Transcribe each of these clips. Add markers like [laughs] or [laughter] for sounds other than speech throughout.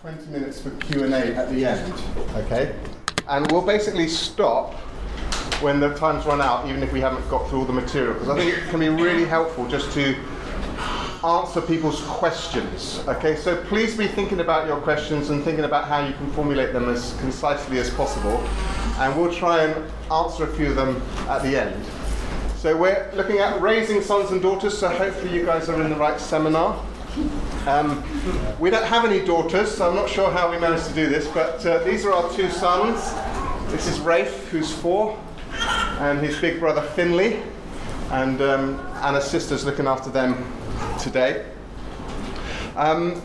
20 minutes for Q&A at the end, okay? And we'll basically stop when the time's run out, even if we haven't got through all the material, because I think it can be really helpful just to answer people's questions, okay? So please be thinking about your questions and thinking about how you can formulate them as concisely as possible, and we'll try and answer a few of them at the end. So we're looking at raising sons and daughters, so hopefully you guys are in the right seminar. Um, we don't have any daughters, so I'm not sure how we managed to do this, but uh, these are our two sons. This is Rafe, who's four, and his big brother Finley, and um, Anna's sister's looking after them today. Um,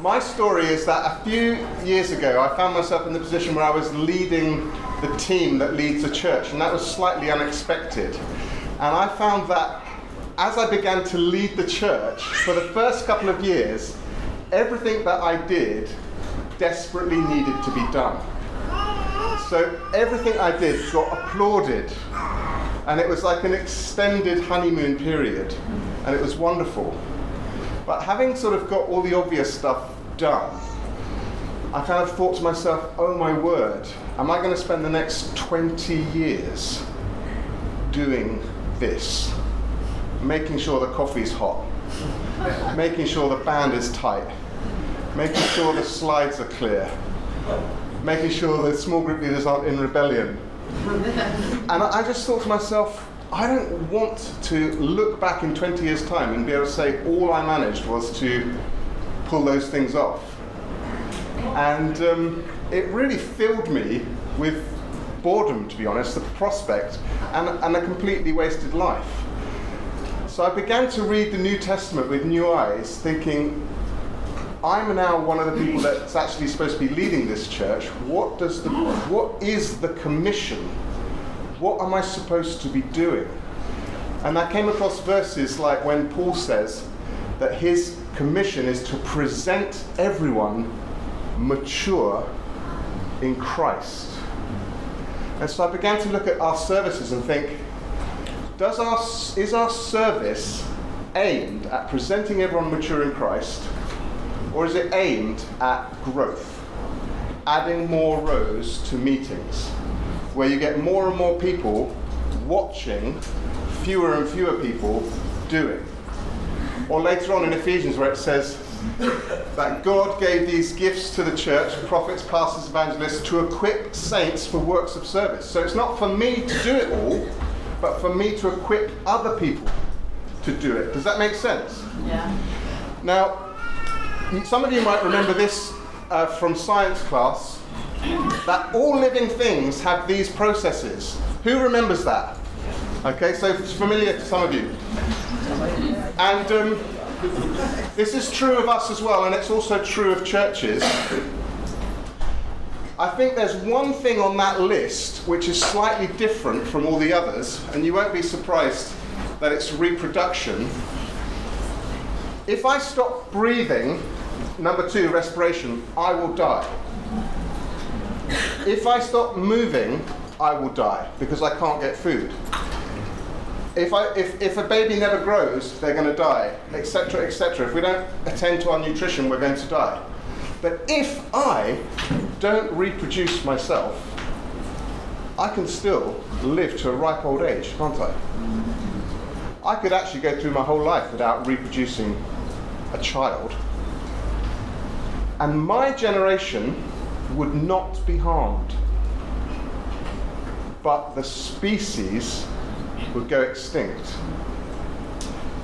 my story is that a few years ago I found myself in the position where I was leading the team that leads a church, and that was slightly unexpected. And I found that as I began to lead the church, for the first couple of years, everything that I did desperately needed to be done. So everything I did got applauded, and it was like an extended honeymoon period, and it was wonderful. But having sort of got all the obvious stuff done, I kind of thought to myself, oh my word, am I going to spend the next 20 years doing this? Making sure the coffee's hot, making sure the band is tight, making sure the slides are clear, making sure the small group leaders aren't in rebellion. And I just thought to myself, I don't want to look back in 20 years' time and be able to say all I managed was to pull those things off. And um, it really filled me with boredom, to be honest, the prospect, and, and a completely wasted life. So I began to read the New Testament with new eyes, thinking, I'm now one of the people that's actually supposed to be leading this church. What does the what is the commission? What am I supposed to be doing? And I came across verses like when Paul says that his commission is to present everyone mature in Christ. And so I began to look at our services and think, does our, is our service aimed at presenting everyone mature in Christ, or is it aimed at growth? Adding more rows to meetings, where you get more and more people watching, fewer and fewer people doing. Or later on in Ephesians, where it says that God gave these gifts to the church prophets, pastors, evangelists to equip saints for works of service. So it's not for me to do it all but for me to equip other people to do it. Does that make sense? Yeah. Now, some of you might remember this uh, from science class that all living things have these processes. Who remembers that? Okay, so it's familiar to some of you. And um, this is true of us as well, and it's also true of churches. I think there's one thing on that list which is slightly different from all the others, and you won't be surprised that it's reproduction. If I stop breathing, number two, respiration, I will die. If I stop moving, I will die because I can't get food. If, I, if, if a baby never grows, they're going to die, etc., etc. If we don't attend to our nutrition, we're going to die. But if I don't reproduce myself, I can still live to a ripe old age, can't I? I could actually go through my whole life without reproducing a child. And my generation would not be harmed. But the species would go extinct.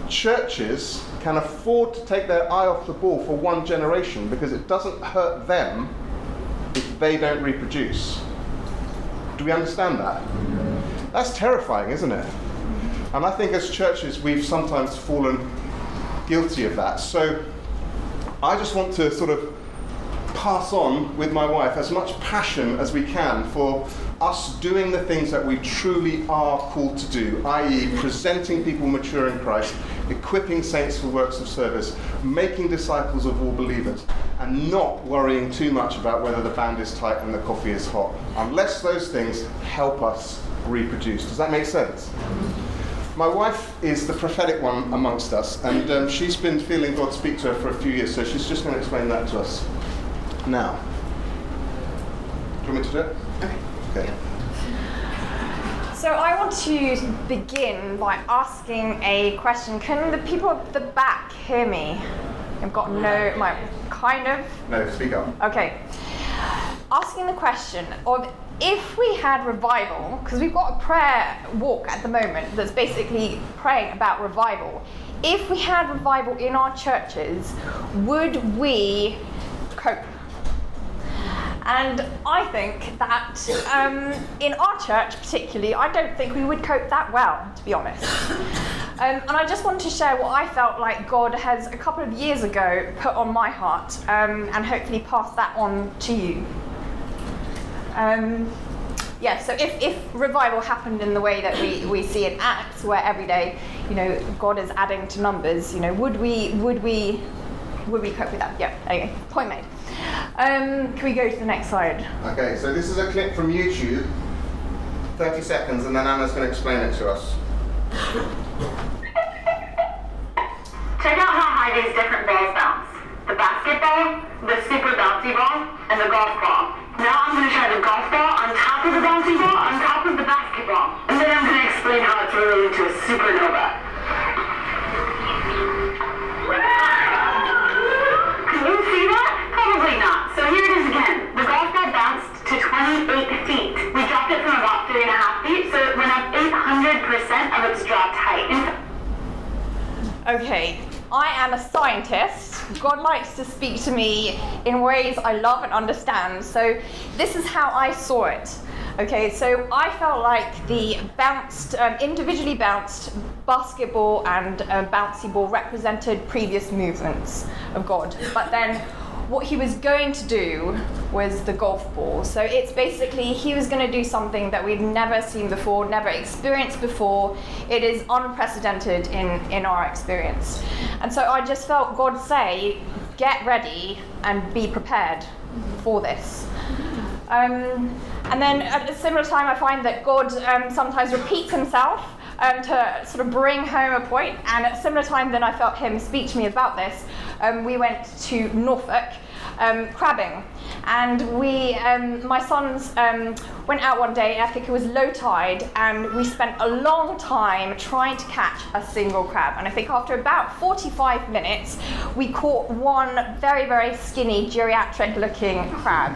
Churches can afford to take their eye off the ball for one generation because it doesn't hurt them if they don't reproduce. Do we understand that? That's terrifying, isn't it? And I think as churches we've sometimes fallen guilty of that. So I just want to sort of pass on with my wife as much passion as we can for us doing the things that we truly are called to do, i.e., presenting people mature in Christ, equipping saints for works of service, making disciples of all believers, and not worrying too much about whether the band is tight and the coffee is hot, unless those things help us reproduce. Does that make sense? my wife is the prophetic one amongst us, and um, she's been feeling God speak to her for a few years, so she's just going to explain that to us now. Do you want me to do it? Okay. Okay. So I want to begin by asking a question. Can the people at the back hear me? I've got no, my kind of. No, speak up. Okay. Asking the question of if we had revival, because we've got a prayer walk at the moment that's basically praying about revival. If we had revival in our churches, would we cope? And I think that um, in our church, particularly, I don't think we would cope that well, to be honest. Um, and I just want to share what I felt like God has a couple of years ago put on my heart um, and hopefully pass that on to you. Um, yeah, so if, if revival happened in the way that we, we see in Acts, where every day, you know, God is adding to numbers, you know, would we would we would we cope with that? Yeah, okay, point made. Um, can we go to the next slide? Okay, so this is a clip from YouTube, 30 seconds, and then Anna's going to explain it to us. Check out how high these different balls bounce. The basketball, the super bouncy ball, and the golf ball. Now I'm going to try the golf ball on top of the bouncy ball on top of the basketball. And then I'm going to explain how it's related to a supernova. Can you see that? Not. So here it is again. The golf ball bounced to 28 feet. We dropped it from about three and a half feet, so it went up 800% of its dropped height. Okay, I am a scientist. God likes to speak to me in ways I love and understand. So this is how I saw it. Okay, so I felt like the bounced, um, individually bounced basketball and uh, bouncy ball represented previous movements of God. But then what he was going to do was the golf ball. So it's basically he was going to do something that we've never seen before, never experienced before. It is unprecedented in, in our experience. And so I just felt God say, get ready and be prepared for this. Um, and then at a similar time, I find that God um, sometimes repeats himself um, to sort of bring home a point. And at a similar time, then I felt him speak to me about this. Um, we went to Norfolk um, crabbing, and we, um, my sons um, went out one day. I think it was low tide, and we spent a long time trying to catch a single crab. And I think after about 45 minutes, we caught one very, very skinny, geriatric-looking crab.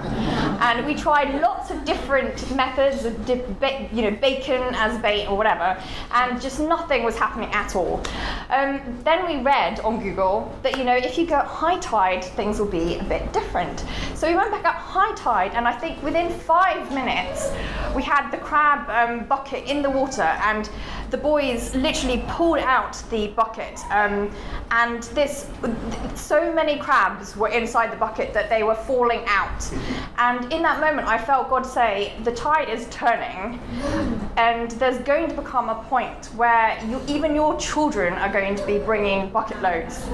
And we tried lots of different methods of, you know, bacon as bait or whatever, and just nothing was happening at all. Um, then we read on Google that you know if you go high tide, things will be a bit different. So we went back at high tide, and I think within five minutes, we had the crab um, bucket in the water, and the boys literally pulled out the bucket. Um, and this, so many crabs were inside the bucket that they were falling out. And in that moment, I felt God say, the tide is turning, and there's going to become a point where you, even your children are going to be bringing bucket loads.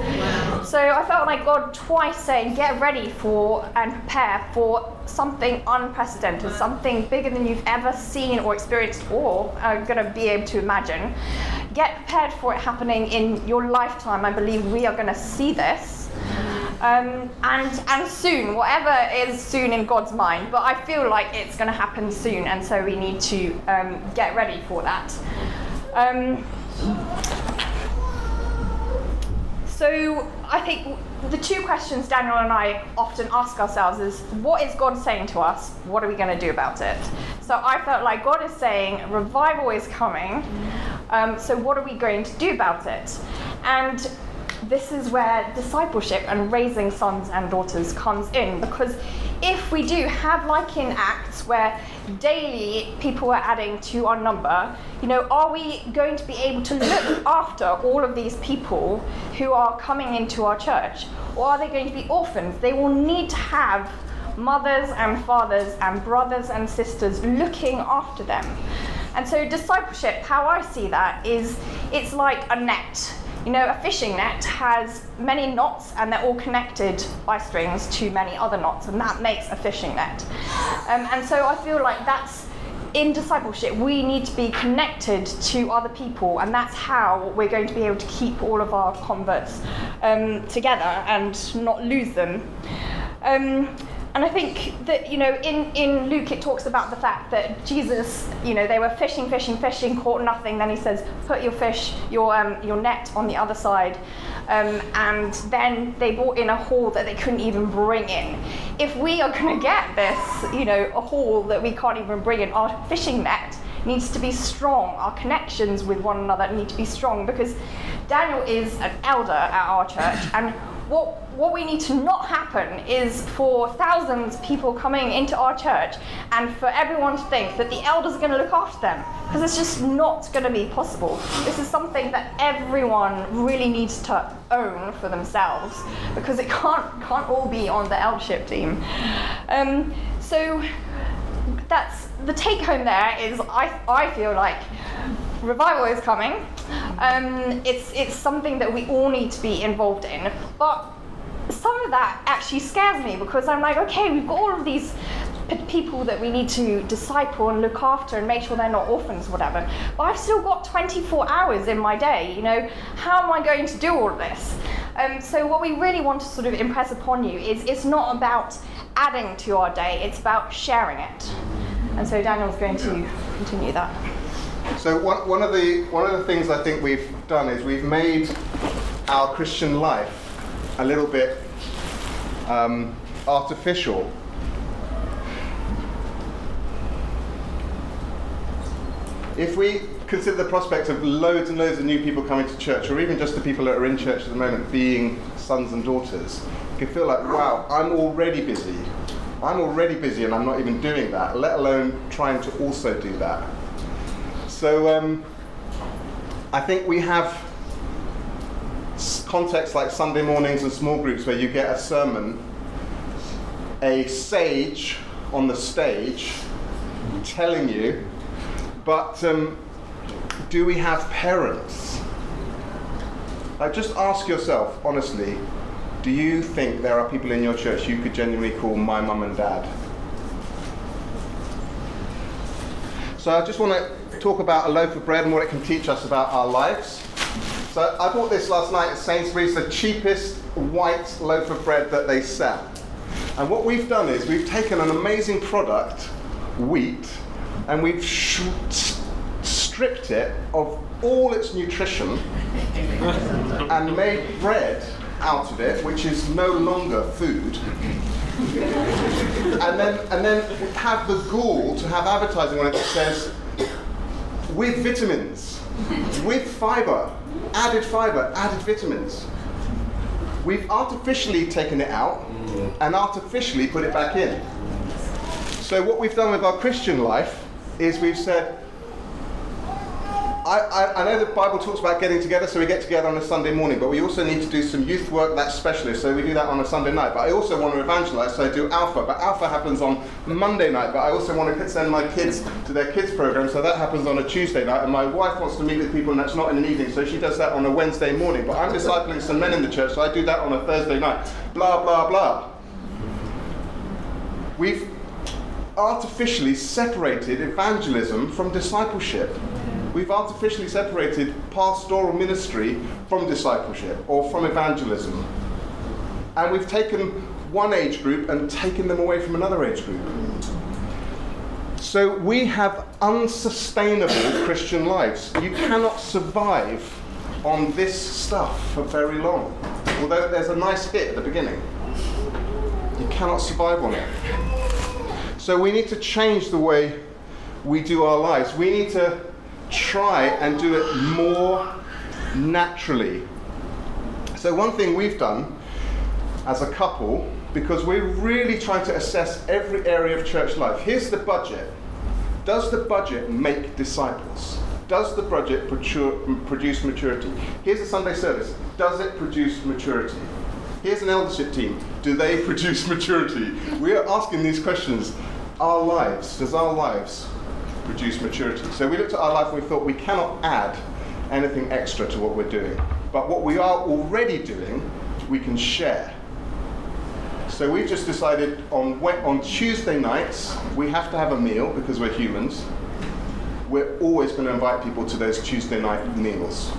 So I felt like God twice saying, get ready for and prepare for something unprecedented, something bigger than you've ever seen or experienced or are going to be able to imagine. Get prepared for it happening in your lifetime. I believe we are going to see this. Um, and and soon, whatever is soon in God's mind, but I feel like it's going to happen soon, and so we need to um, get ready for that. Um, so I think the two questions Daniel and I often ask ourselves is what is God saying to us? What are we going to do about it? So I felt like God is saying revival is coming. Um, so what are we going to do about it? And this is where discipleship and raising sons and daughters comes in because if we do have like in acts where daily people are adding to our number you know are we going to be able to look [coughs] after all of these people who are coming into our church? Or are they going to be orphans? They will need to have mothers and fathers and brothers and sisters looking after them. And so discipleship how i see that is it's like a net you know, a fishing net has many knots and they're all connected by strings to many other knots, and that makes a fishing net. Um, and so I feel like that's in discipleship, we need to be connected to other people, and that's how we're going to be able to keep all of our converts um, together and not lose them. Um, and I think that, you know, in, in Luke it talks about the fact that Jesus, you know, they were fishing, fishing, fishing, caught nothing. Then he says, put your fish, your, um, your net on the other side. Um, and then they brought in a haul that they couldn't even bring in. If we are going to get this, you know, a haul that we can't even bring in, our fishing net needs to be strong. Our connections with one another need to be strong because Daniel is an elder at our church and what what we need to not happen is for thousands of people coming into our church and for everyone to think that the elders are going to look after them because it's just not going to be possible. This is something that everyone really needs to own for themselves because it can't can't all be on the eldership team. Um, so that's the take home there is I, I feel like revival is coming. Um, it's, it's something that we all need to be involved in. But some of that actually scares me because I'm like, okay, we've got all of these people that we need to disciple and look after and make sure they're not orphans, whatever. But I've still got 24 hours in my day. You know, how am I going to do all of this? Um, so what we really want to sort of impress upon you is it's not about adding to our day; it's about sharing it. And so Daniel's going to continue that. So one, one of the one of the things I think we've done is we've made our Christian life a little bit um, artificial. If we consider the prospect of loads and loads of new people coming to church, or even just the people that are in church at the moment being sons and daughters, you can feel like, wow, I'm already busy. I'm already busy and I'm not even doing that, let alone trying to also do that. So um, I think we have contexts like Sunday mornings and small groups where you get a sermon, a sage on the stage telling you, but um, do we have parents? Like, just ask yourself, honestly, do you think there are people in your church you could genuinely call my mum and dad? So I just want to talk about a loaf of bread and what it can teach us about our lives. So I bought this last night at Sainsbury's, the cheapest white loaf of bread that they sell. And what we've done is we've taken an amazing product, wheat, and we've stripped it of all its nutrition and made bread out of it, which is no longer food. and then and then have the gall to have advertising on it that says with vitamins, with fiber, added fiber, added vitamins. We've artificially taken it out and artificially put it back in. So, what we've done with our Christian life is we've said, I, I, I, know the Bible talks about getting together, so we get together on a Sunday morning, but we also need to do some youth work that's specialist, so we do that on a Sunday night. But I also want to evangelize, so I do Alpha. But Alpha happens on Monday night, but I also want to send my kids to their kids program, so that happens on a Tuesday night. And my wife wants to meet with people, and that's not in an evening, so she does that on a Wednesday morning. But I'm discipling some men in the church, so I do that on a Thursday night. Blah, blah, blah. We've artificially separated evangelism from discipleship we've artificially separated pastoral ministry from discipleship or from evangelism. And we've taken one age group and taken them away from another age group. So we have unsustainable [coughs] Christian lives. You cannot survive on this stuff for very long. Although there's a nice hit at the beginning, you cannot survive on it. So we need to change the way we do our lives. We need to try and do it more naturally. So, one thing we've done as a couple, because we're really trying to assess every area of church life, here's the budget. Does the budget make disciples? Does the budget produce maturity? Here's a Sunday service. Does it produce maturity? Here's an eldership team. Do they [laughs] produce maturity? We are asking these questions. Our lives, does our lives produce maturity. So we looked at our life and we thought we cannot add anything extra to what we're doing. But what we are already doing, we can share. So we've just decided on on Tuesday nights we have to have a meal because we're humans. We're always going to invite people to those Tuesday night meals.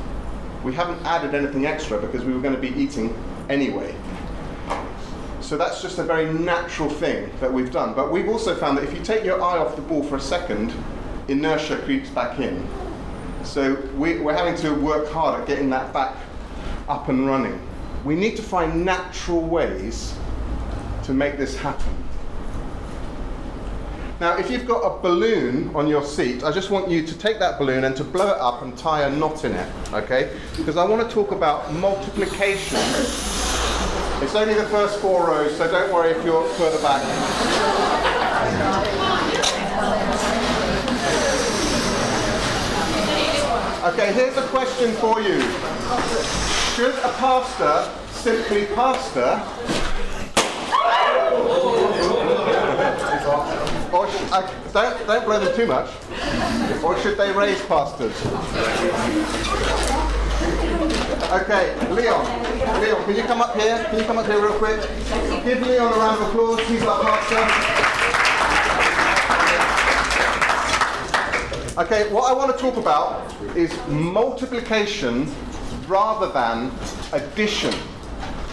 We haven't added anything extra because we were going to be eating anyway. So that's just a very natural thing that we've done. But we've also found that if you take your eye off the ball for a second, inertia creeps back in. So we, are having to work hard at getting that back up and running. We need to find natural ways to make this happen. Now, if you've got a balloon on your seat, I just want you to take that balloon and to blow it up and tie a knot in it, okay? Because I want to talk about multiplication. It's only the first four rows, so don't worry if you're further back. Okay, here's a question for you. Should a pastor simply pastor or uh, don't, don't blow them too much. Or should they raise pastors? Okay, Leon. Leon, can you come up here? Can you come up here real quick? Give Leon a round of applause. He's our pastor. Okay, what I want to talk about is multiplication rather than addition.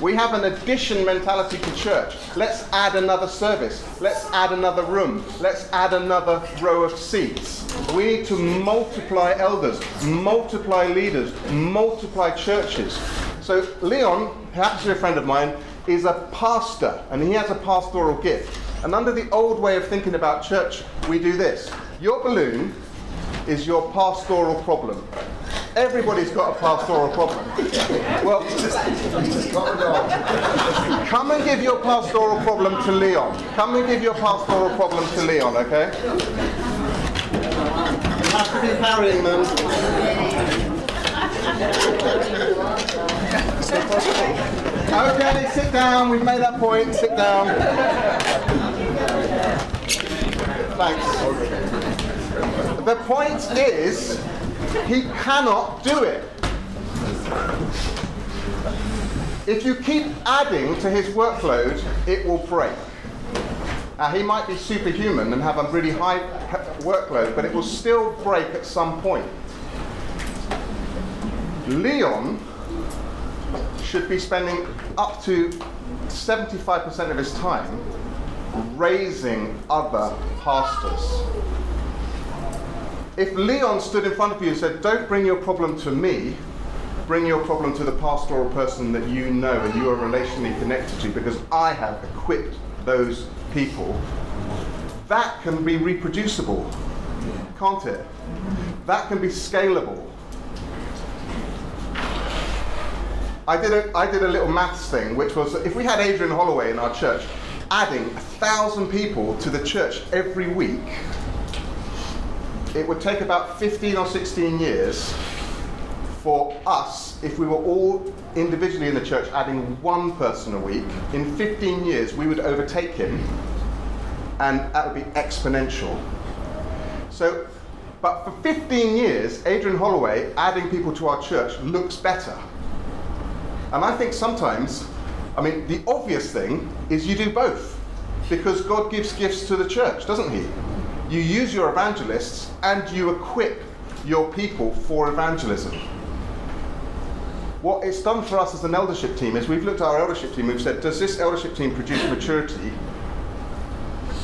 We have an addition mentality to church. Let's add another service. Let's add another room. Let's add another row of seats. We need to multiply elders, multiply leaders, multiply churches. So, Leon, perhaps a friend of mine, is a pastor and he has a pastoral gift. And under the old way of thinking about church, we do this. Your balloon is your pastoral problem. Everybody's got a pastoral problem. Well, [laughs] come and give your pastoral problem to Leon. Come and give your pastoral problem to Leon, okay? You have to be carrying them. Okay, sit down. We've made that point. Sit down. Thanks. The point is, he cannot do it. If you keep adding to his workload, it will break. Now, he might be superhuman and have a really high workload, but it will still break at some point. Leon should be spending up to 75% of his time raising other pastors if Leon stood in front of you and said, Don't bring your problem to me, bring your problem to the pastoral person that you know and you are relationally connected to because I have equipped those people, that can be reproducible, can't it? That can be scalable. I did, a, I did a little maths thing, which was if we had Adrian Holloway in our church, adding a thousand people to the church every week, it would take about 15 or 16 years for us, if we were all individually in the church adding one person a week, in 15 years we would overtake him, and that would be exponential. So, but for 15 years, Adrian Holloway adding people to our church looks better. And I think sometimes, I mean, the obvious thing is you do both, because God gives gifts to the church, doesn't He? You use your evangelists and you equip your people for evangelism. What it's done for us as an eldership team is we've looked at our eldership team, we've said, does this eldership team produce maturity?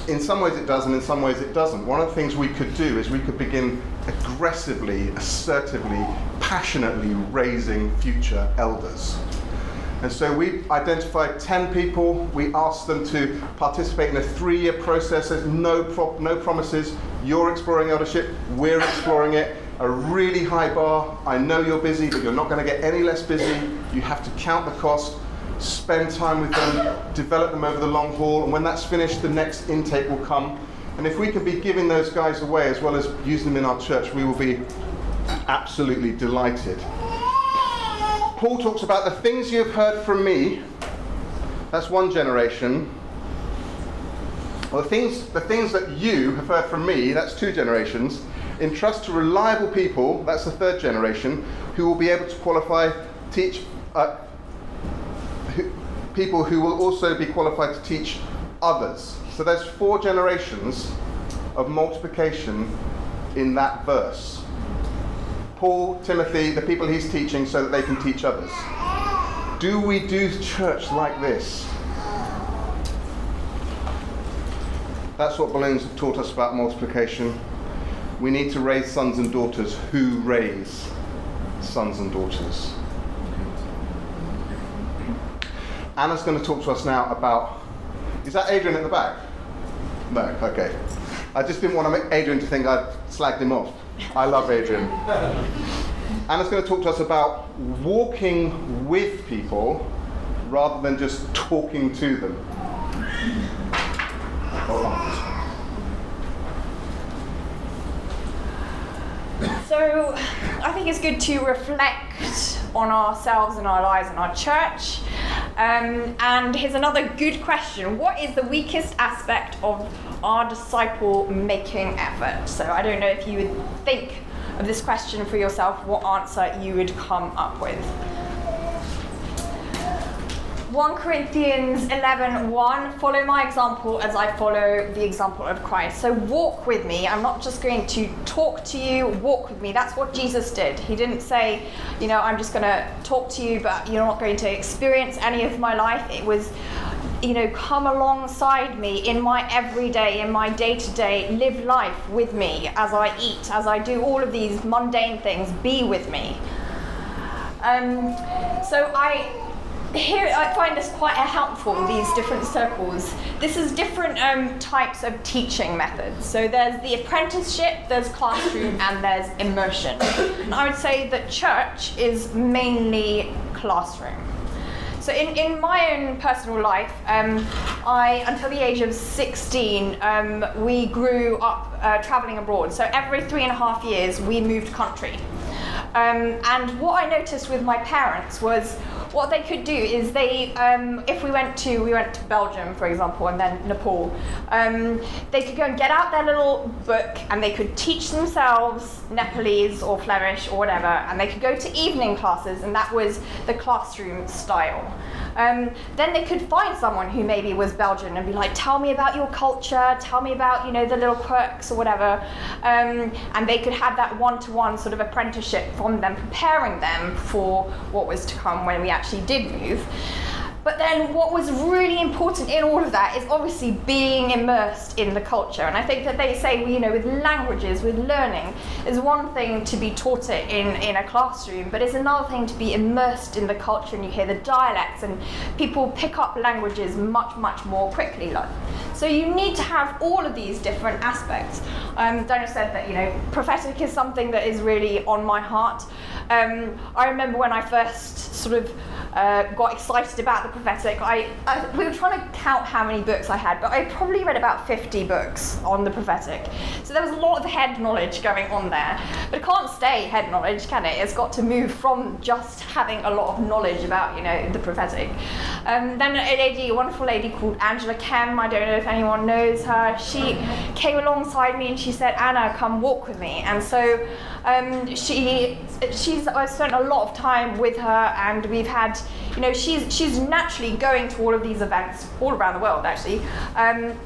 In some ways it does, and in some ways it doesn't. One of the things we could do is we could begin aggressively, assertively, passionately raising future elders. And so we identified 10 people. We asked them to participate in a three year process. There's no, no promises. You're exploring eldership, we're exploring it. A really high bar. I know you're busy, but you're not going to get any less busy. You have to count the cost, spend time with them, develop them over the long haul. And when that's finished, the next intake will come. And if we can be giving those guys away as well as using them in our church, we will be absolutely delighted. Paul talks about the things you have heard from me. That's one generation. Well, the things, the things that you have heard from me, that's two generations. Entrust to reliable people, that's the third generation, who will be able to qualify, teach, uh, who, people who will also be qualified to teach others. So there's four generations of multiplication in that verse. Paul, Timothy, the people he's teaching so that they can teach others. Do we do church like this? That's what balloons have taught us about multiplication. We need to raise sons and daughters who raise sons and daughters. Anna's going to talk to us now about. Is that Adrian at the back? No, okay. I just didn't want to make Adrian to think I'd slagged him off. I love Adrian. Anna's going to talk to us about walking with people rather than just talking to them. So I think it's good to reflect on ourselves and our lives and our church. Um, and here's another good question What is the weakest aspect of our disciple making effort? So I don't know if you would think of this question for yourself, what answer you would come up with. 1 Corinthians 11 1 Follow my example as I follow the example of Christ. So walk with me. I'm not just going to talk to you, walk with me. That's what Jesus did. He didn't say, you know, I'm just going to talk to you, but you're not going to experience any of my life. It was, you know, come alongside me in my everyday, in my day to day, live life with me as I eat, as I do all of these mundane things, be with me. Um, so I here I find this quite helpful, these different circles. This is different um, types of teaching methods. So there's the apprenticeship, there's classroom, and there's immersion. And I would say that church is mainly classroom. So in, in my own personal life, um, I, until the age of 16, um, we grew up uh, traveling abroad. So every three and a half years, we moved country. Um, and what I noticed with my parents was what they could do is they, um, if we went to, we went to Belgium, for example, and then Nepal, um, they could go and get out their little book and they could teach themselves Nepalese or Flemish or whatever, and they could go to evening classes, and that was the classroom style. Um, then they could find someone who maybe was Belgian and be like, tell me about your culture, tell me about, you know, the little quirks or whatever. Um, and they could have that one-to-one sort of apprenticeship from them, preparing them for what was to come when we actually did move. But then what was really important in all of that is obviously being immersed in the culture. And I think that they say, you know, with languages, with learning, is one thing to be taught it in, in a classroom, but it's another thing to be immersed in the culture and you hear the dialects and people pick up languages much, much more quickly. So you need to have all of these different aspects. Um, Daniel said that, you know, prophetic is something that is really on my heart. Um, I remember when I first sort of uh, got excited about the prophetic. I, I, we were trying to count how many books I had, but I probably read about 50 books on the prophetic. So there was a lot of head knowledge going on there. But it can't stay head knowledge, can it? It's got to move from just having a lot of knowledge about, you know, the prophetic. Um, then a lady, a wonderful lady called Angela Kem, I don't know if anyone knows her, she came alongside me and she said, Anna, come walk with me. And so um, she, she's, I've spent a lot of time with her and we've had, you know, she's, she's naturally going to all of these events all around the world actually. Um,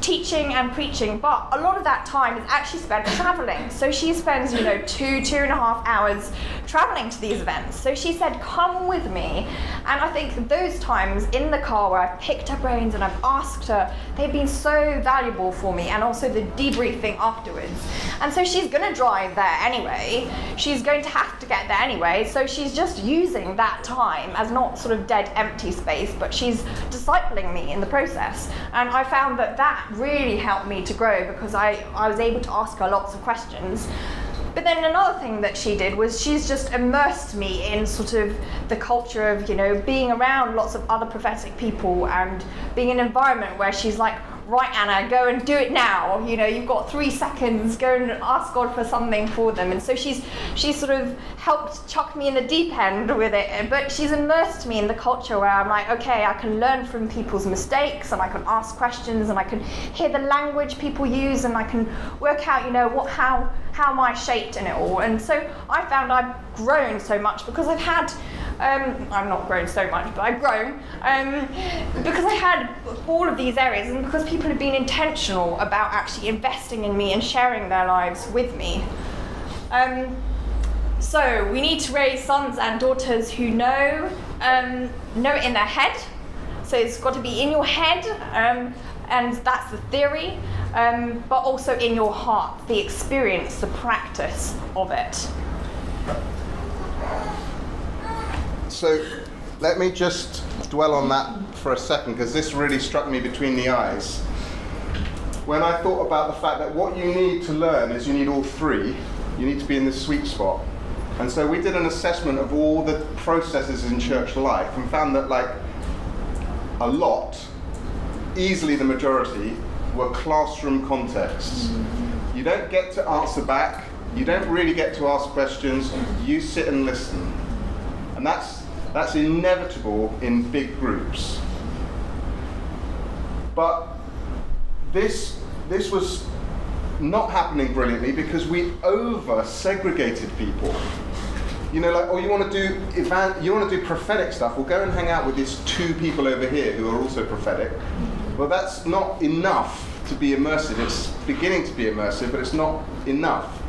teaching and preaching, but a lot of that time is actually spent traveling. So she spends, you know, two, two and a half hours traveling to these events. So she said, Come with me. And I think those times in the car where I've picked her brains and I've asked her, they've been so valuable for me, and also the debriefing afterwards. And so she's going to drive there anyway. She's going to have to get there anyway. So she's just using that time as not sort of dead, empty space, but she's discipling me in the process. And I found that that really helped me to grow because I, I was able to ask her lots of questions. But then another thing that she did was she's just immersed me in sort of the culture of, you know, being around lots of other prophetic people and being in an environment where she's like, right, Anna, go and do it now. You know, you've got three seconds. Go and ask God for something for them. And so she's she's sort of helped chuck me in the deep end with it. But she's immersed me in the culture where I'm like, okay, I can learn from people's mistakes and I can ask questions and I can hear the language people use and I can work out, you know, what how how am I shaped in it all. And so I found I've grown so much because I've had Um, I'm not grown so much, but I've grown um, because I had all of these areas, and because people have been intentional about actually investing in me and sharing their lives with me. Um, so we need to raise sons and daughters who know um, know it in their head. So it's got to be in your head, um, and that's the theory, um, but also in your heart, the experience, the practice of it. So let me just dwell on that for a second because this really struck me between the eyes. When I thought about the fact that what you need to learn is you need all three, you need to be in the sweet spot. And so we did an assessment of all the processes in church life and found that, like, a lot, easily the majority, were classroom contexts. You don't get to answer back, you don't really get to ask questions, you sit and listen. And that's, that's inevitable in big groups. But this, this was not happening brilliantly because we over segregated people. You know, like, oh, you want to do evan- you want to do prophetic stuff? Well, go and hang out with these two people over here who are also prophetic. Well, that's not enough to be immersive. It's beginning to be immersive, but it's not enough.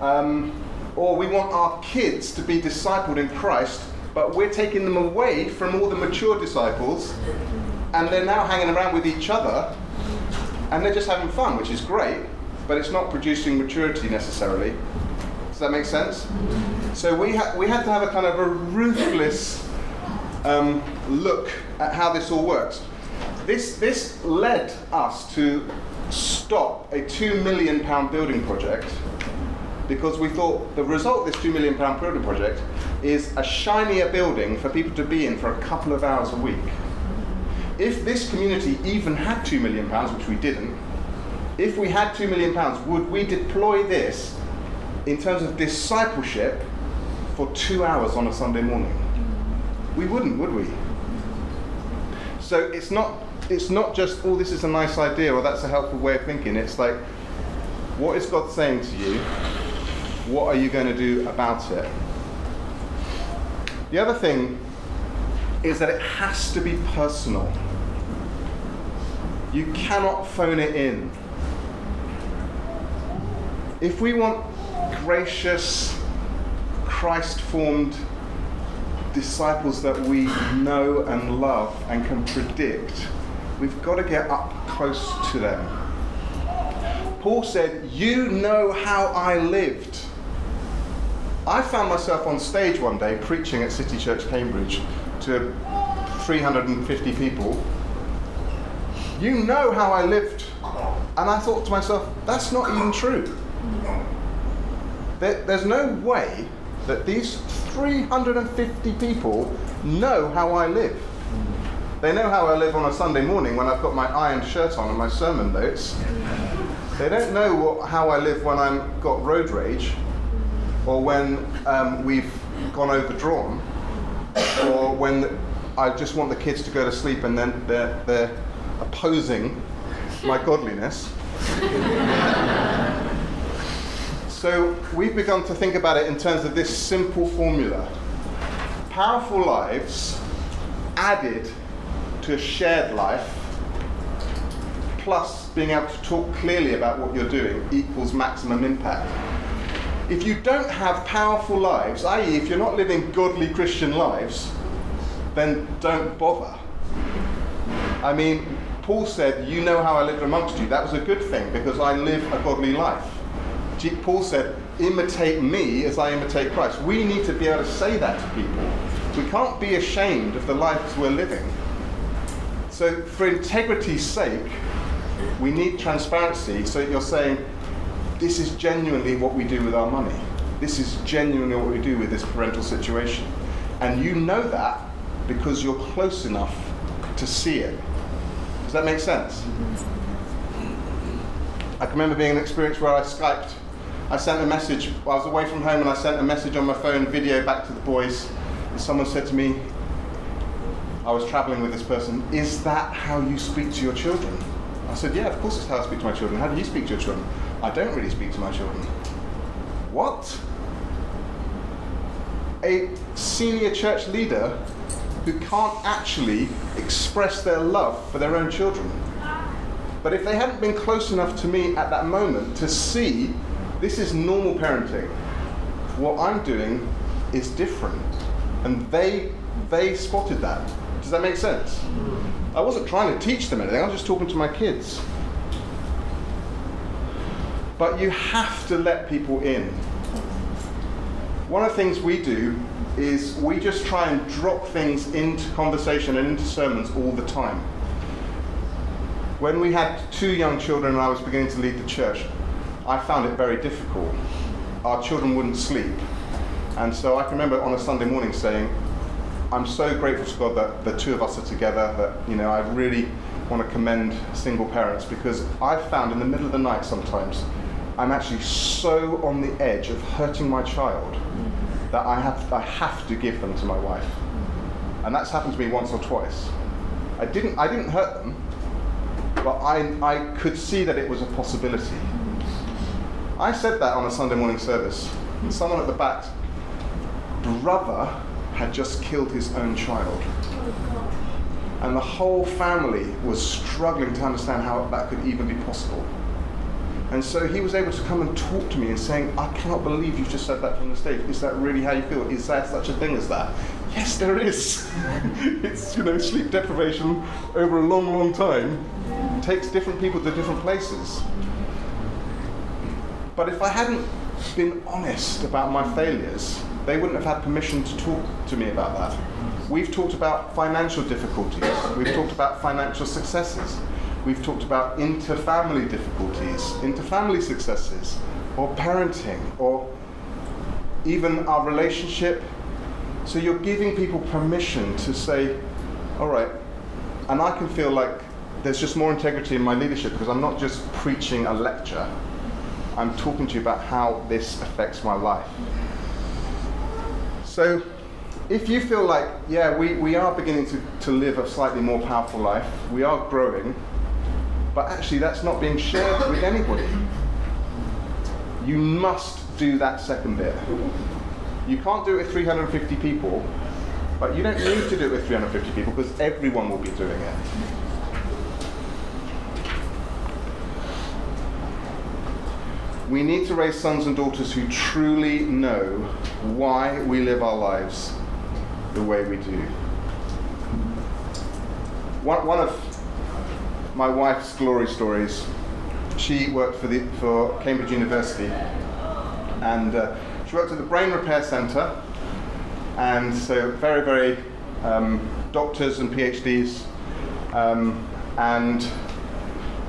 Um, or we want our kids to be discipled in Christ, but we're taking them away from all the mature disciples, and they're now hanging around with each other, and they're just having fun, which is great, but it's not producing maturity necessarily. Does that make sense? So we, ha- we had to have a kind of a ruthless um, look at how this all works. This, this led us to stop a two million pound building project because we thought the result of this two million pound building project is a shinier building for people to be in for a couple of hours a week. If this community even had two million pounds, which we didn't, if we had two million pounds, would we deploy this in terms of discipleship for two hours on a Sunday morning? We wouldn't, would we? So it's not it's not just oh this is a nice idea or that's a helpful way of thinking. It's like what is God saying to you? What are you going to do about it? The other thing is that it has to be personal. You cannot phone it in. If we want gracious, Christ formed disciples that we know and love and can predict, we've got to get up close to them. Paul said, You know how I lived. I found myself on stage one day preaching at City Church Cambridge to 350 people. You know how I lived. And I thought to myself, that's not even true. There, there's no way that these 350 people know how I live. They know how I live on a Sunday morning when I've got my ironed shirt on and my sermon notes. They don't know what, how I live when I've got road rage or when um, we've gone overdrawn, or when I just want the kids to go to sleep and then they're, they're opposing my godliness. so we've begun to think about it in terms of this simple formula powerful lives added to a shared life plus being able to talk clearly about what you're doing equals maximum impact if you don't have powerful lives, i.e., if you're not living godly Christian lives, then don't bother. I mean, Paul said, You know how I lived amongst you. That was a good thing because I live a godly life. Paul said, Imitate me as I imitate Christ. We need to be able to say that to people. We can't be ashamed of the lives we're living. So, for integrity's sake, we need transparency so you're saying, this is genuinely what we do with our money. This is genuinely what we do with this parental situation. And you know that because you're close enough to see it. Does that make sense? I can remember being an experience where I Skyped. I sent a message, I was away from home and I sent a message on my phone, video back to the boys. And someone said to me, I was traveling with this person, is that how you speak to your children? I said, yeah, of course it's how I speak to my children. How do you speak to your children? I don't really speak to my children. What? a senior church leader who can't actually express their love for their own children. But if they hadn't been close enough to me at that moment to see this is normal parenting, what I'm doing is different. And they they spotted that. Does that make sense? I wasn't trying to teach them anything, I was just talking to my kids. But you have to let people in. One of the things we do is we just try and drop things into conversation and into sermons all the time. When we had two young children and I was beginning to lead the church, I found it very difficult. Our children wouldn't sleep. And so I can remember on a Sunday morning saying, I'm so grateful to God that the two of us are together, that, you know, I really want to commend single parents because I've found in the middle of the night sometimes I'm actually so on the edge of hurting my child that I have, I have to give them to my wife. And that's happened to me once or twice. I didn't, I didn't hurt them, but I, I could see that it was a possibility. I said that on a Sunday morning service. Someone at the back, brother had just killed his own child. And the whole family was struggling to understand how that could even be possible. And so he was able to come and talk to me and saying, I cannot believe you've just said that from the stage. Is that really how you feel? Is there such a thing as that? Yes, there is. [laughs] it's, you know, sleep deprivation over a long, long time takes different people to different places. But if I hadn't been honest about my failures, they wouldn't have had permission to talk to me about that. We've talked about financial difficulties. We've talked about financial successes. We've talked about inter-family difficulties, inter-family successes, or parenting, or even our relationship. So you're giving people permission to say, all right, and I can feel like there's just more integrity in my leadership because I'm not just preaching a lecture. I'm talking to you about how this affects my life. So if you feel like, yeah, we, we are beginning to, to live a slightly more powerful life, we are growing, but actually that's not being shared with anybody. You must do that second bit. You can't do it with 350 people, but you don't need to do it with 350 people because everyone will be doing it. We need to raise sons and daughters who truly know why we live our lives the way we do. One, one of my wife's glory stories. She worked for, the, for Cambridge University and uh, she worked at the Brain Repair Centre and so very, very um, doctors and PhDs um, and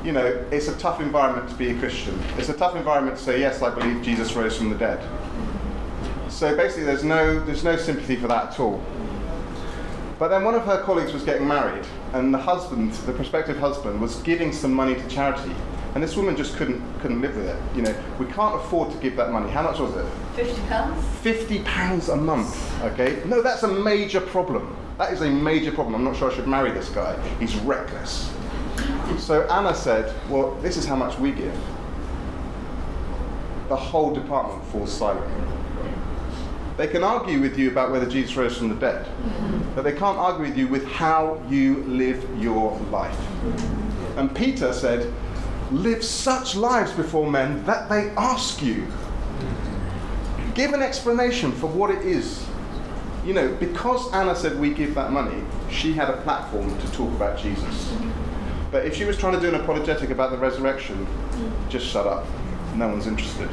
you know, it's a tough environment to be a Christian. It's a tough environment to say, yes, I believe Jesus rose from the dead. So basically, there's no, there's no sympathy for that at all. But then one of her colleagues was getting married, and the husband, the prospective husband, was giving some money to charity. And this woman just couldn't couldn't live with it. You know, we can't afford to give that money. How much was it? Fifty pounds. Fifty pounds a month. Okay. No, that's a major problem. That is a major problem. I'm not sure I should marry this guy. He's reckless. So Anna said, "Well, this is how much we give." The whole department falls silent. They can argue with you about whether Jesus rose from the dead, but they can't argue with you with how you live your life. And Peter said, Live such lives before men that they ask you. Give an explanation for what it is. You know, because Anna said we give that money, she had a platform to talk about Jesus. But if she was trying to do an apologetic about the resurrection, just shut up. No one's interested.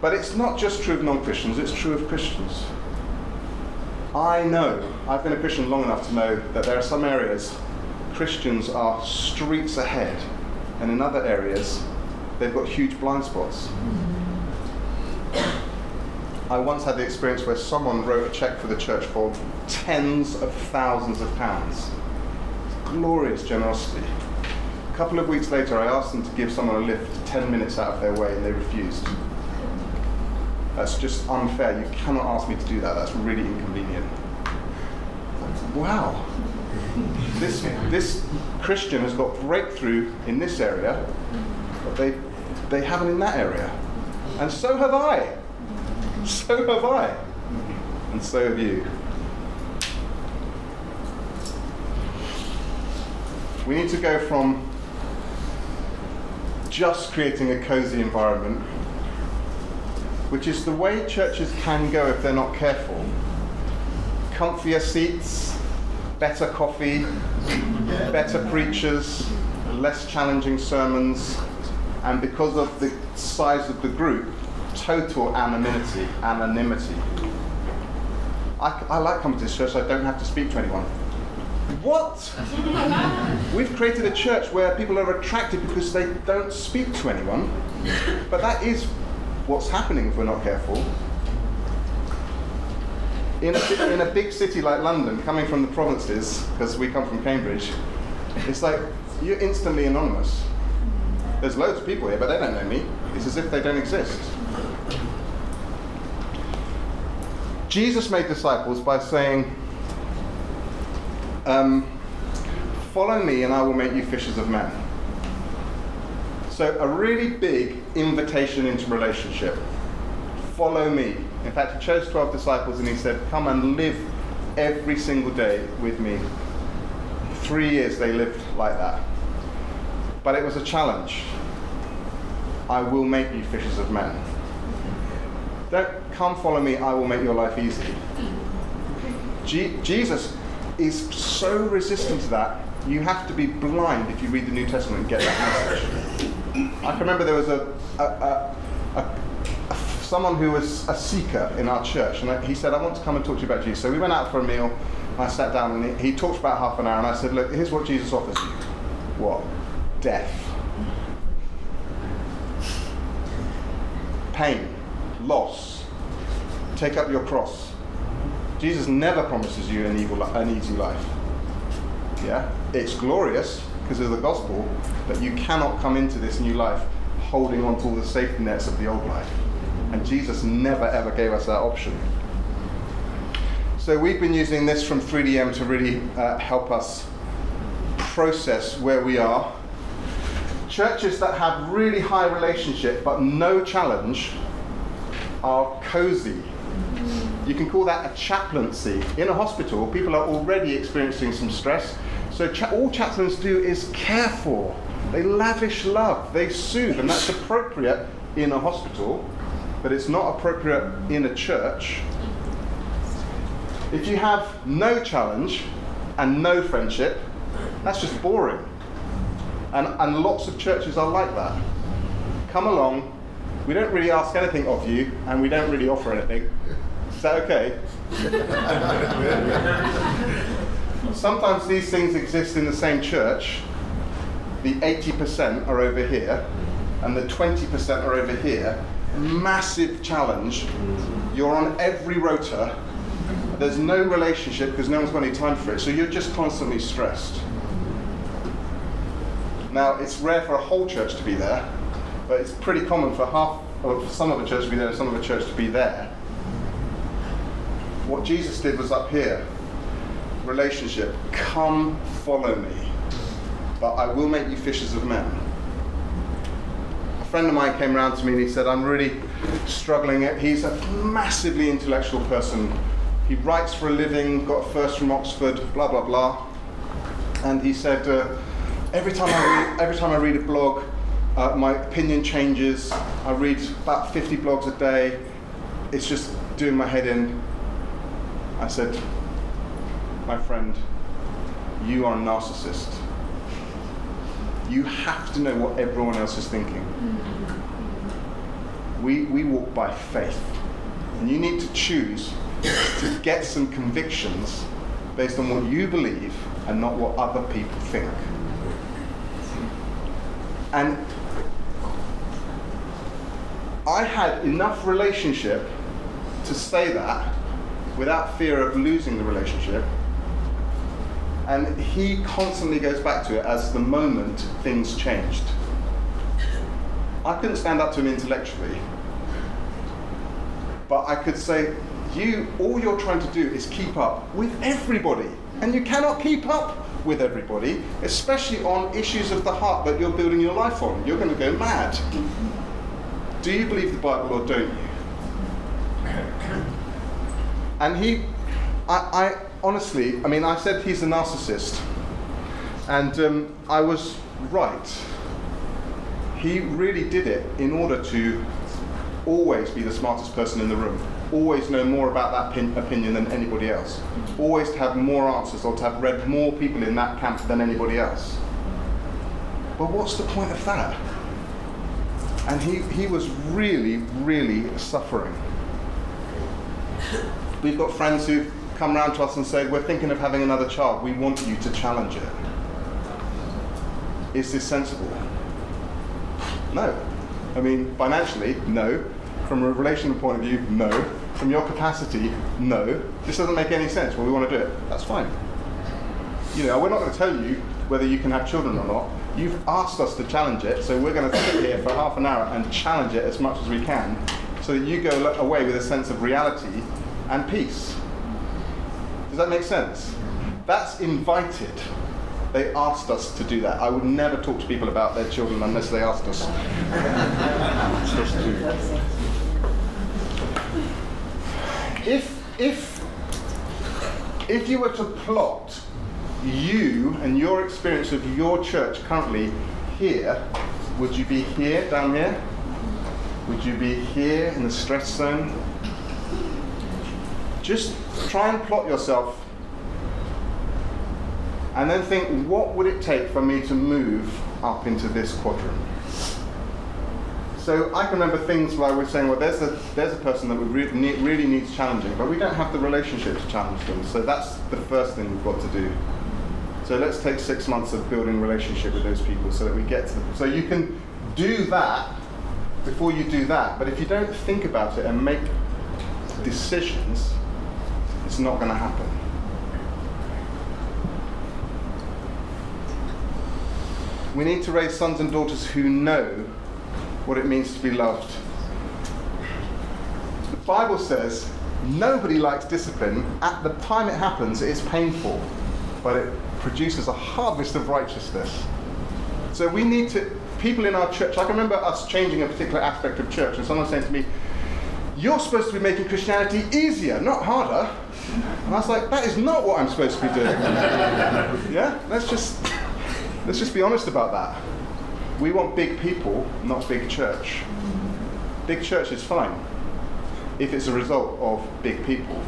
But it's not just true of non Christians, it's true of Christians. I know, I've been a Christian long enough to know that there are some areas Christians are streets ahead, and in other areas they've got huge blind spots. I once had the experience where someone wrote a check for the church for tens of thousands of pounds. Glorious generosity. A couple of weeks later, I asked them to give someone a lift 10 minutes out of their way, and they refused. That's just unfair. You cannot ask me to do that. That's really inconvenient. Wow. This, this Christian has got breakthrough in this area, but they, they haven't in that area. And so have I. So have I. and so have you. We need to go from just creating a cozy environment, which is the way churches can go if they're not careful. Comfier seats, better coffee, better preachers, less challenging sermons, and because of the size of the group, total anonymity. Anonymity. I, I like coming to this church. I don't have to speak to anyone. What? We've created a church where people are attracted because they don't speak to anyone. But that is what's happening if we're not careful. In a, in a big city like London, coming from the provinces, because we come from Cambridge, it's like you're instantly anonymous. There's loads of people here, but they don't know me. It's as if they don't exist. Jesus made disciples by saying, um, Follow me, and I will make you fishers of men. So, a really big invitation into relationship. Follow me. In fact, he chose 12 disciples and he said, Come and live every single day with me. Three years they lived like that. But it was a challenge. I will make you fishers of men. Don't come follow me, I will make your life easy. G- Jesus is so resistant to that, you have to be blind if you read the New Testament and get that message. I can remember there was a, a, a, a someone who was a seeker in our church, and he said, I want to come and talk to you about Jesus. So we went out for a meal, I sat down, and he, he talked for about half an hour, and I said, Look, here's what Jesus offers you. What? Death. Pain. Loss. Take up your cross. Jesus never promises you an, evil, an easy life. Yeah? It's glorious because of the gospel, but you cannot come into this new life holding on to all the safety nets of the old life. And Jesus never ever gave us that option. So we've been using this from 3DM to really uh, help us process where we are. Churches that have really high relationship but no challenge are cozy. You can call that a chaplaincy. In a hospital, people are already experiencing some stress. So cha- all chaplains do is care for. They lavish love. They soothe, and that's appropriate in a hospital, but it's not appropriate in a church. If you have no challenge and no friendship, that's just boring. And, and lots of churches are like that. Come along, we don't really ask anything of you, and we don't really offer anything. Is that okay? Sometimes these things exist in the same church. The 80% are over here, and the 20% are over here. Massive challenge. You're on every rota. There's no relationship because no one's got any time for it, so you're just constantly stressed. Now, it's rare for a whole church to be there, but it's pretty common for half, for some of a church to be there and some of a church to be there. What Jesus did was up here relationship. Come follow me, but I will make you fishers of men. A friend of mine came around to me and he said, I'm really struggling. He's a massively intellectual person. He writes for a living, got a first from Oxford, blah, blah, blah. And he said, uh, every, time I read, every time I read a blog, uh, my opinion changes. I read about 50 blogs a day. It's just doing my head in. I said, my friend, you are a narcissist. You have to know what everyone else is thinking. We, we walk by faith. And you need to choose to get some convictions based on what you believe and not what other people think. And I had enough relationship to say that without fear of losing the relationship. And he constantly goes back to it as the moment things changed. I couldn't stand up to him intellectually, but I could say, you, all you're trying to do is keep up with everybody. And you cannot keep up with everybody, especially on issues of the heart that you're building your life on. You're going to go mad. Do you believe the Bible or don't you? And he, I, I honestly, I mean, I said he's a narcissist, and um, I was right. He really did it in order to always be the smartest person in the room, always know more about that pin- opinion than anybody else, always to have more answers or to have read more people in that camp than anybody else. But what's the point of that? And he, he was really, really suffering. We've got friends who've come round to us and said, We're thinking of having another child. We want you to challenge it. Is this sensible? No. I mean, financially, no. From a relational point of view, no. From your capacity, no. This doesn't make any sense. Well, we want to do it. That's fine. You know, we're not going to tell you whether you can have children or not. You've asked us to challenge it, so we're going to sit here for half an hour and challenge it as much as we can so that you go away with a sense of reality and peace. Does that make sense? That's invited. They asked us to do that. I would never talk to people about their children unless they asked us. if, if, if you were to plot you and your experience of your church currently here, would you be here, down here? Would you be here in the stress zone? Just try and plot yourself and then think what would it take for me to move up into this quadrant? So I can remember things where was saying, well, there's a, there's a person that we really, really needs challenging, but we don't have the relationship to challenge them. So that's the first thing we've got to do. So let's take six months of building relationship with those people so that we get to them. So you can do that before you do that. But if you don't think about it and make decisions, it's not going to happen. We need to raise sons and daughters who know what it means to be loved. The Bible says nobody likes discipline. At the time it happens, it's painful, but it produces a harvest of righteousness. So we need to, people in our church, I can remember us changing a particular aspect of church, and someone saying to me, You're supposed to be making Christianity easier, not harder. And I was like, That is not what I'm supposed to be doing. [laughs] yeah? Let's just let's just be honest about that. We want big people, not big church. Big church is fine if it's a result of big people.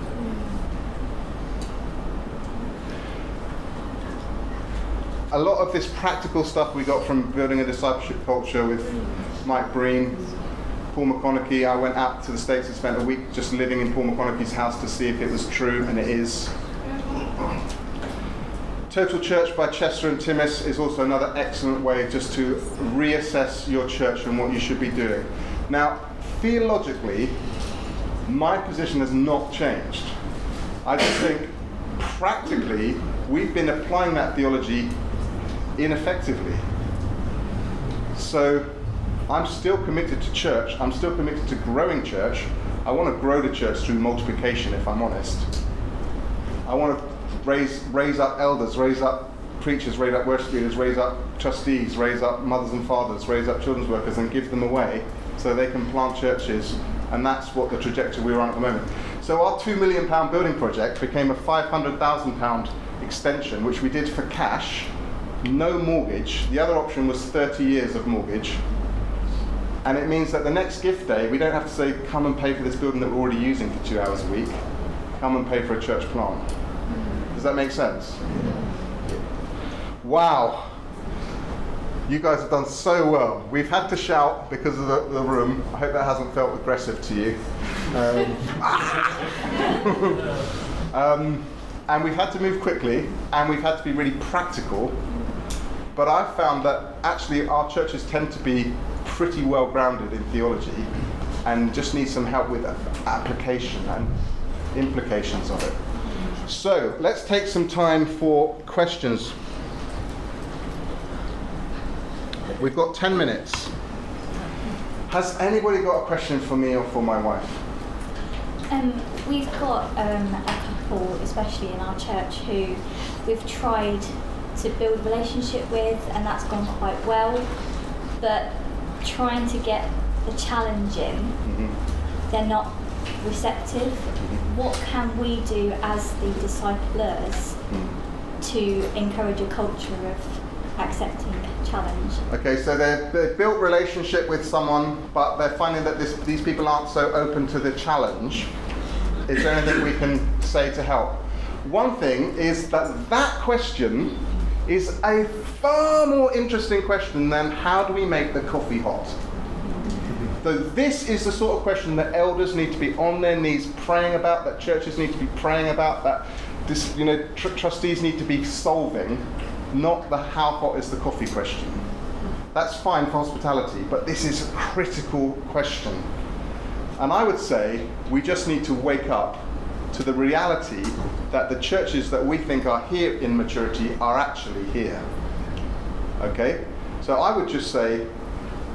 A lot of this practical stuff we got from building a discipleship culture with Mike Breen, Paul McConaughey. I went out to the States and spent a week just living in Paul McConaughey's house to see if it was true, and it is. Total Church by Chester and Timmis is also another excellent way just to reassess your church and what you should be doing. Now, theologically, my position has not changed. I just think practically we've been applying that theology ineffectively. So I'm still committed to church, I'm still committed to growing church. I want to grow the church through multiplication, if I'm honest. I want to raise, raise up elders, raise up preachers, raise up worship leaders, raise up trustees, raise up mothers and fathers, raise up children's workers, and give them away so they can plant churches. And that's what the trajectory we're on at the moment. So our £2 million building project became a £500,000 extension, which we did for cash, no mortgage. The other option was 30 years of mortgage. And it means that the next gift day, we don't have to say, come and pay for this building that we're already using for two hours a week. Come and pay for a church plant. Does that make sense? Wow. You guys have done so well. We've had to shout because of the, the room. I hope that hasn't felt aggressive to you. Um, [laughs] um, and we've had to move quickly and we've had to be really practical. But I've found that actually our churches tend to be pretty well grounded in theology and just need some help with application and implications of it. So let's take some time for questions. We've got 10 minutes. Has anybody got a question for me or for my wife? Um, we've got um, a couple, especially in our church, who we've tried to build a relationship with, and that's gone quite well. But trying to get the challenge in, Mm-hmm. they're not receptive. what can we do as the disciplers to encourage a culture of accepting challenge? Okay, so they've, they've built relationship with someone, but they're finding that this, these people aren't so open to the challenge. Is there anything we can say to help? One thing is that that question is a far more interesting question than how do we make the coffee hot? So this is the sort of question that elders need to be on their knees praying about, that churches need to be praying about, that this, you know, tr- trustees need to be solving, not the how hot is the coffee question. That's fine for hospitality, but this is a critical question. And I would say we just need to wake up to the reality that the churches that we think are here in maturity are actually here. Okay? So I would just say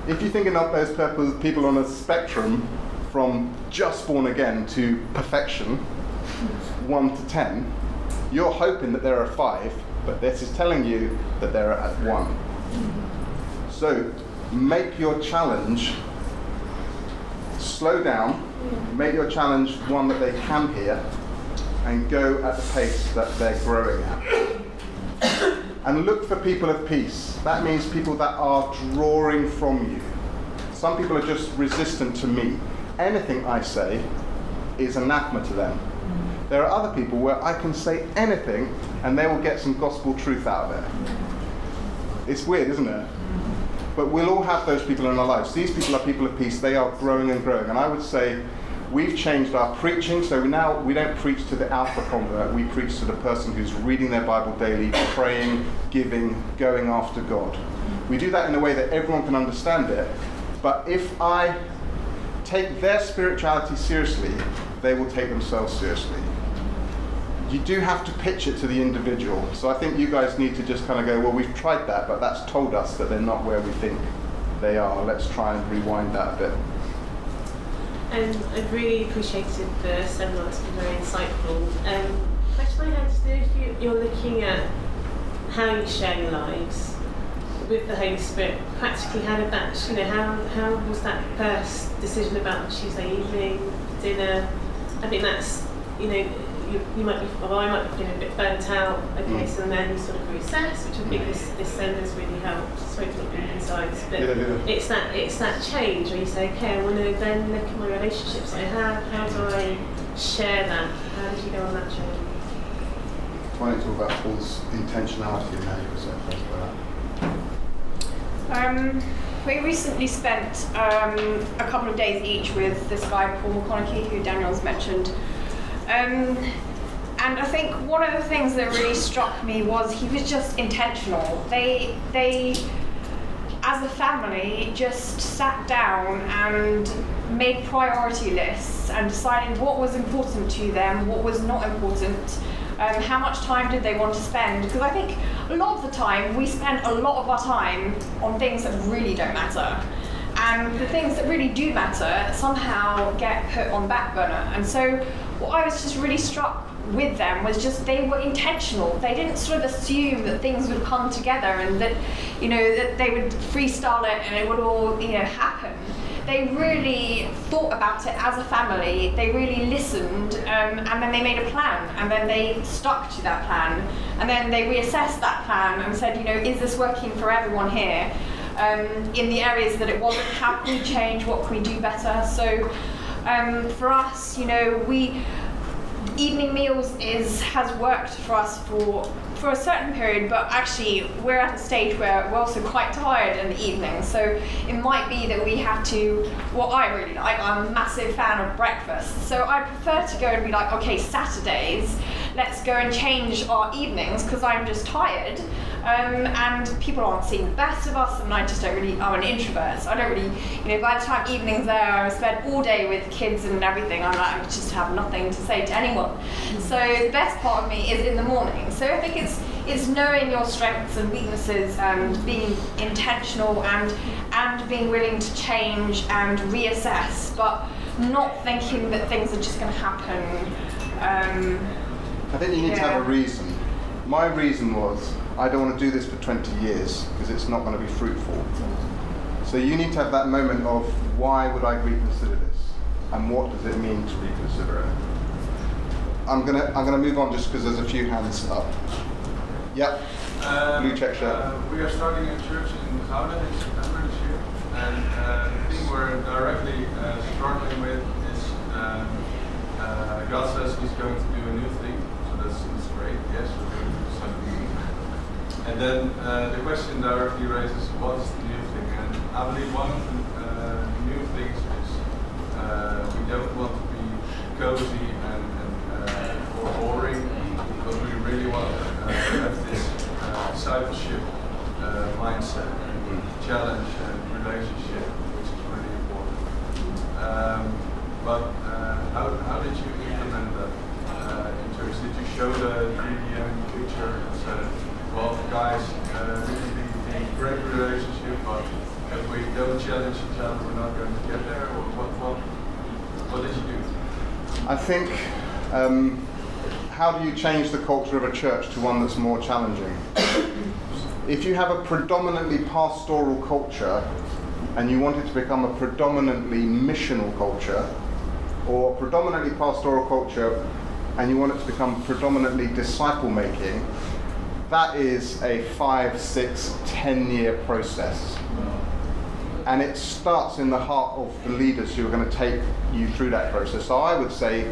if you're thinking of those people- on a spectrum from just born again to perfection, 1 to 10, you're hoping that there are 5, but this is telling you that they're at 1. So make your challenge slow down, make your challenge one that they can hear, and go at the pace that they're growing at. And look for people of peace. That means people that are drawing from you. Some people are just resistant to me. Anything I say is anathema to them. There are other people where I can say anything and they will get some gospel truth out of it. It's weird, isn't it? But we'll all have those people in our lives. These people are people of peace. They are growing and growing. And I would say we've changed our preaching. So now we don't preach to the alpha convert. We preach to the person who's reading their Bible daily, praying, giving, going after God. We do that in a way that everyone can understand it. But if I take their spirituality seriously, they will take themselves seriously. You do have to pitch it to the individual. So I think you guys need to just kind of go, well, we've tried that, but that's told us that they're not where we think they are. Let's try and rewind that a bit. And I've really appreciated the seminar, it's been very insightful. Um, question I had do if you, you're looking at how you share your lives with the Holy Spirit, practically how did that, you know, how, how was that first decision about Tuesday evening, dinner? I think that's, you know, you, you might be, or I might be feeling a bit burnt out, okay, Mm. so then you sort of reassess, which I think this, this seminar has really helped, sorry to not be insights, but Yeah, yeah. it's that it's that change where you say, okay, I want to then look at my relationships I have. How do I share that? How did you go on that journey? Why don't you talk about Paul's intentionality and how you present things like that? Um, we recently spent um, a couple of days each with this guy, Paul McConaughey, who Daniel's mentioned. Um, and I think one of the things that really struck me was he was just intentional. They, they, as a family, just sat down and made priority lists and decided what was important to them, what was not important, um, how much time did they want to spend. Because I think a lot of the time we spend a lot of our time on things that really don't matter. And the things that really do matter somehow get put on back burner. And so what I was just really struck with them was just they were intentional. They didn't sort of assume that things would come together and that, you know, that they would freestyle it and it would all, you know, happen. They really thought about it as a family. They really listened, um, and then they made a plan, and then they stuck to that plan, and then they reassessed that plan and said, you know, is this working for everyone here? Um, in the areas that it wasn't, how can we change? What can we do better? So, um, for us, you know, we evening meals is has worked for us for for a certain period, but actually we're at a stage where we're also quite tired in the evening. So it might be that we have to. What I really like, I'm a massive fan of breakfast. So I prefer to go and be like, okay, Saturdays, let's go and change our evenings because I'm just tired. Um, and people aren't seeing the best of us, and I just don't really. I'm an introvert, so I don't really, you know. By the time evening's there, I spend all day with kids and everything. I'm like, I just have nothing to say to anyone. So the best part of me is in the morning. So I think it's it's knowing your strengths and weaknesses, and being intentional, and and being willing to change and reassess, but not thinking that things are just going to happen. Um, I think you need to have a reason. My reason was I don't want to do this for 20 years because it's not going to be fruitful. So you need to have that moment of why would I reconsider this and what does it mean to reconsider it. I'm gonna I'm gonna move on just because there's a few hands up. Yep. Um, Blue check shirt. Uh, we are starting a church in Gouden in September this year, and uh, the thing we're directly uh, struggling with is um, uh, God says He's going to do a new thing, so that's, that's great. Yes, we're going to do something new. And then uh, the question directly raises, what is the new thing? And I believe one of the uh, new things is uh, we don't want to be cozy and, and uh, or boring, but we really want to uh, have this uh, discipleship mindset and challenge and relationship, which is really important. Um, but how, how did you implement that in terms? Did you show the 3D picture and well, guys, uh, can be in great relationship, but if we don't challenge each other, we're not going to get there? Or what, what, what did you do? I think. Um, how do you change the culture of a church to one that's more challenging? if you have a predominantly pastoral culture and you want it to become a predominantly missional culture, or predominantly pastoral culture and you want it to become predominantly disciple making, that is a five, six, ten year process. And it starts in the heart of the leaders who are going to take you through that process. So I would say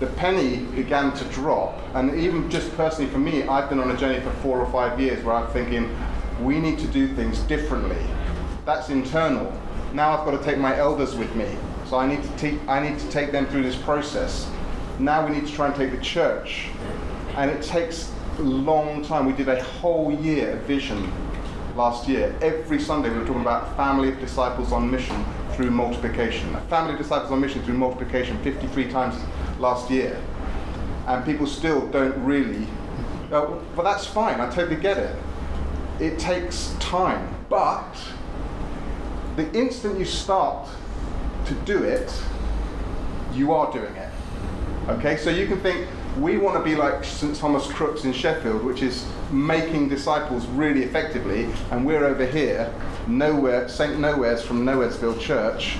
the penny began to drop, and even just personally for me, I've been on a journey for four or five years where I'm thinking, we need to do things differently. That's internal. Now I've got to take my elders with me. So I need to take I need to take them through this process. Now we need to try and take the church. And it takes long time. We did a whole year of vision last year. Every Sunday we were talking about family of disciples on mission through multiplication. A family of disciples on mission through multiplication 53 times last year. And people still don't really uh, but that's fine, I totally get it. It takes time. But the instant you start to do it, you are doing it. Okay, so you can think we want to be like St Thomas Crookes in Sheffield, which is making disciples really effectively, and we're over here, nowhere, St Nowhere's from Nowheresville Church.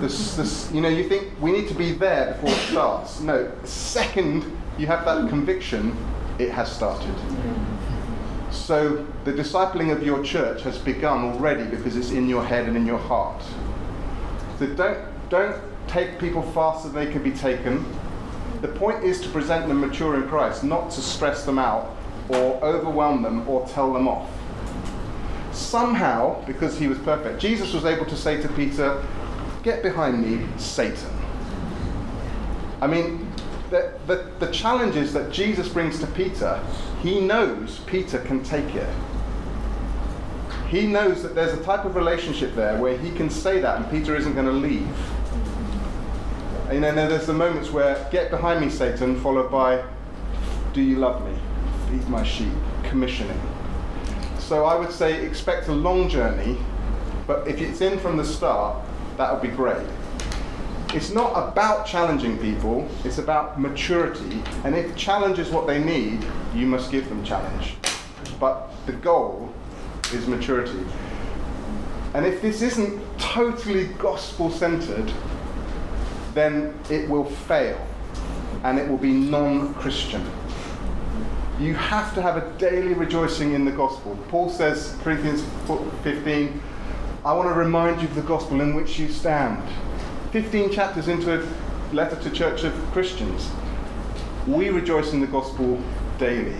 This, this, you know, you think we need to be there before it starts. No, second you have that conviction, it has started. So the discipling of your church has begun already because it's in your head and in your heart. So don't don't take people faster than they can be taken. The point is to present them mature in Christ, not to stress them out or overwhelm them or tell them off. Somehow, because he was perfect, Jesus was able to say to Peter, Get behind me, Satan. I mean, the, the, the challenges that Jesus brings to Peter, he knows Peter can take it. He knows that there's a type of relationship there where he can say that and Peter isn't going to leave. And then there's the moments where, get behind me, Satan, followed by, do you love me? Feed my sheep, commissioning. So I would say expect a long journey, but if it's in from the start, that would be great. It's not about challenging people, it's about maturity. And if challenge is what they need, you must give them challenge. But the goal is maturity. And if this isn't totally gospel centered, then it will fail and it will be non Christian. You have to have a daily rejoicing in the gospel. Paul says, Corinthians 15, I want to remind you of the gospel in which you stand. 15 chapters into a letter to Church of Christians. We rejoice in the gospel daily.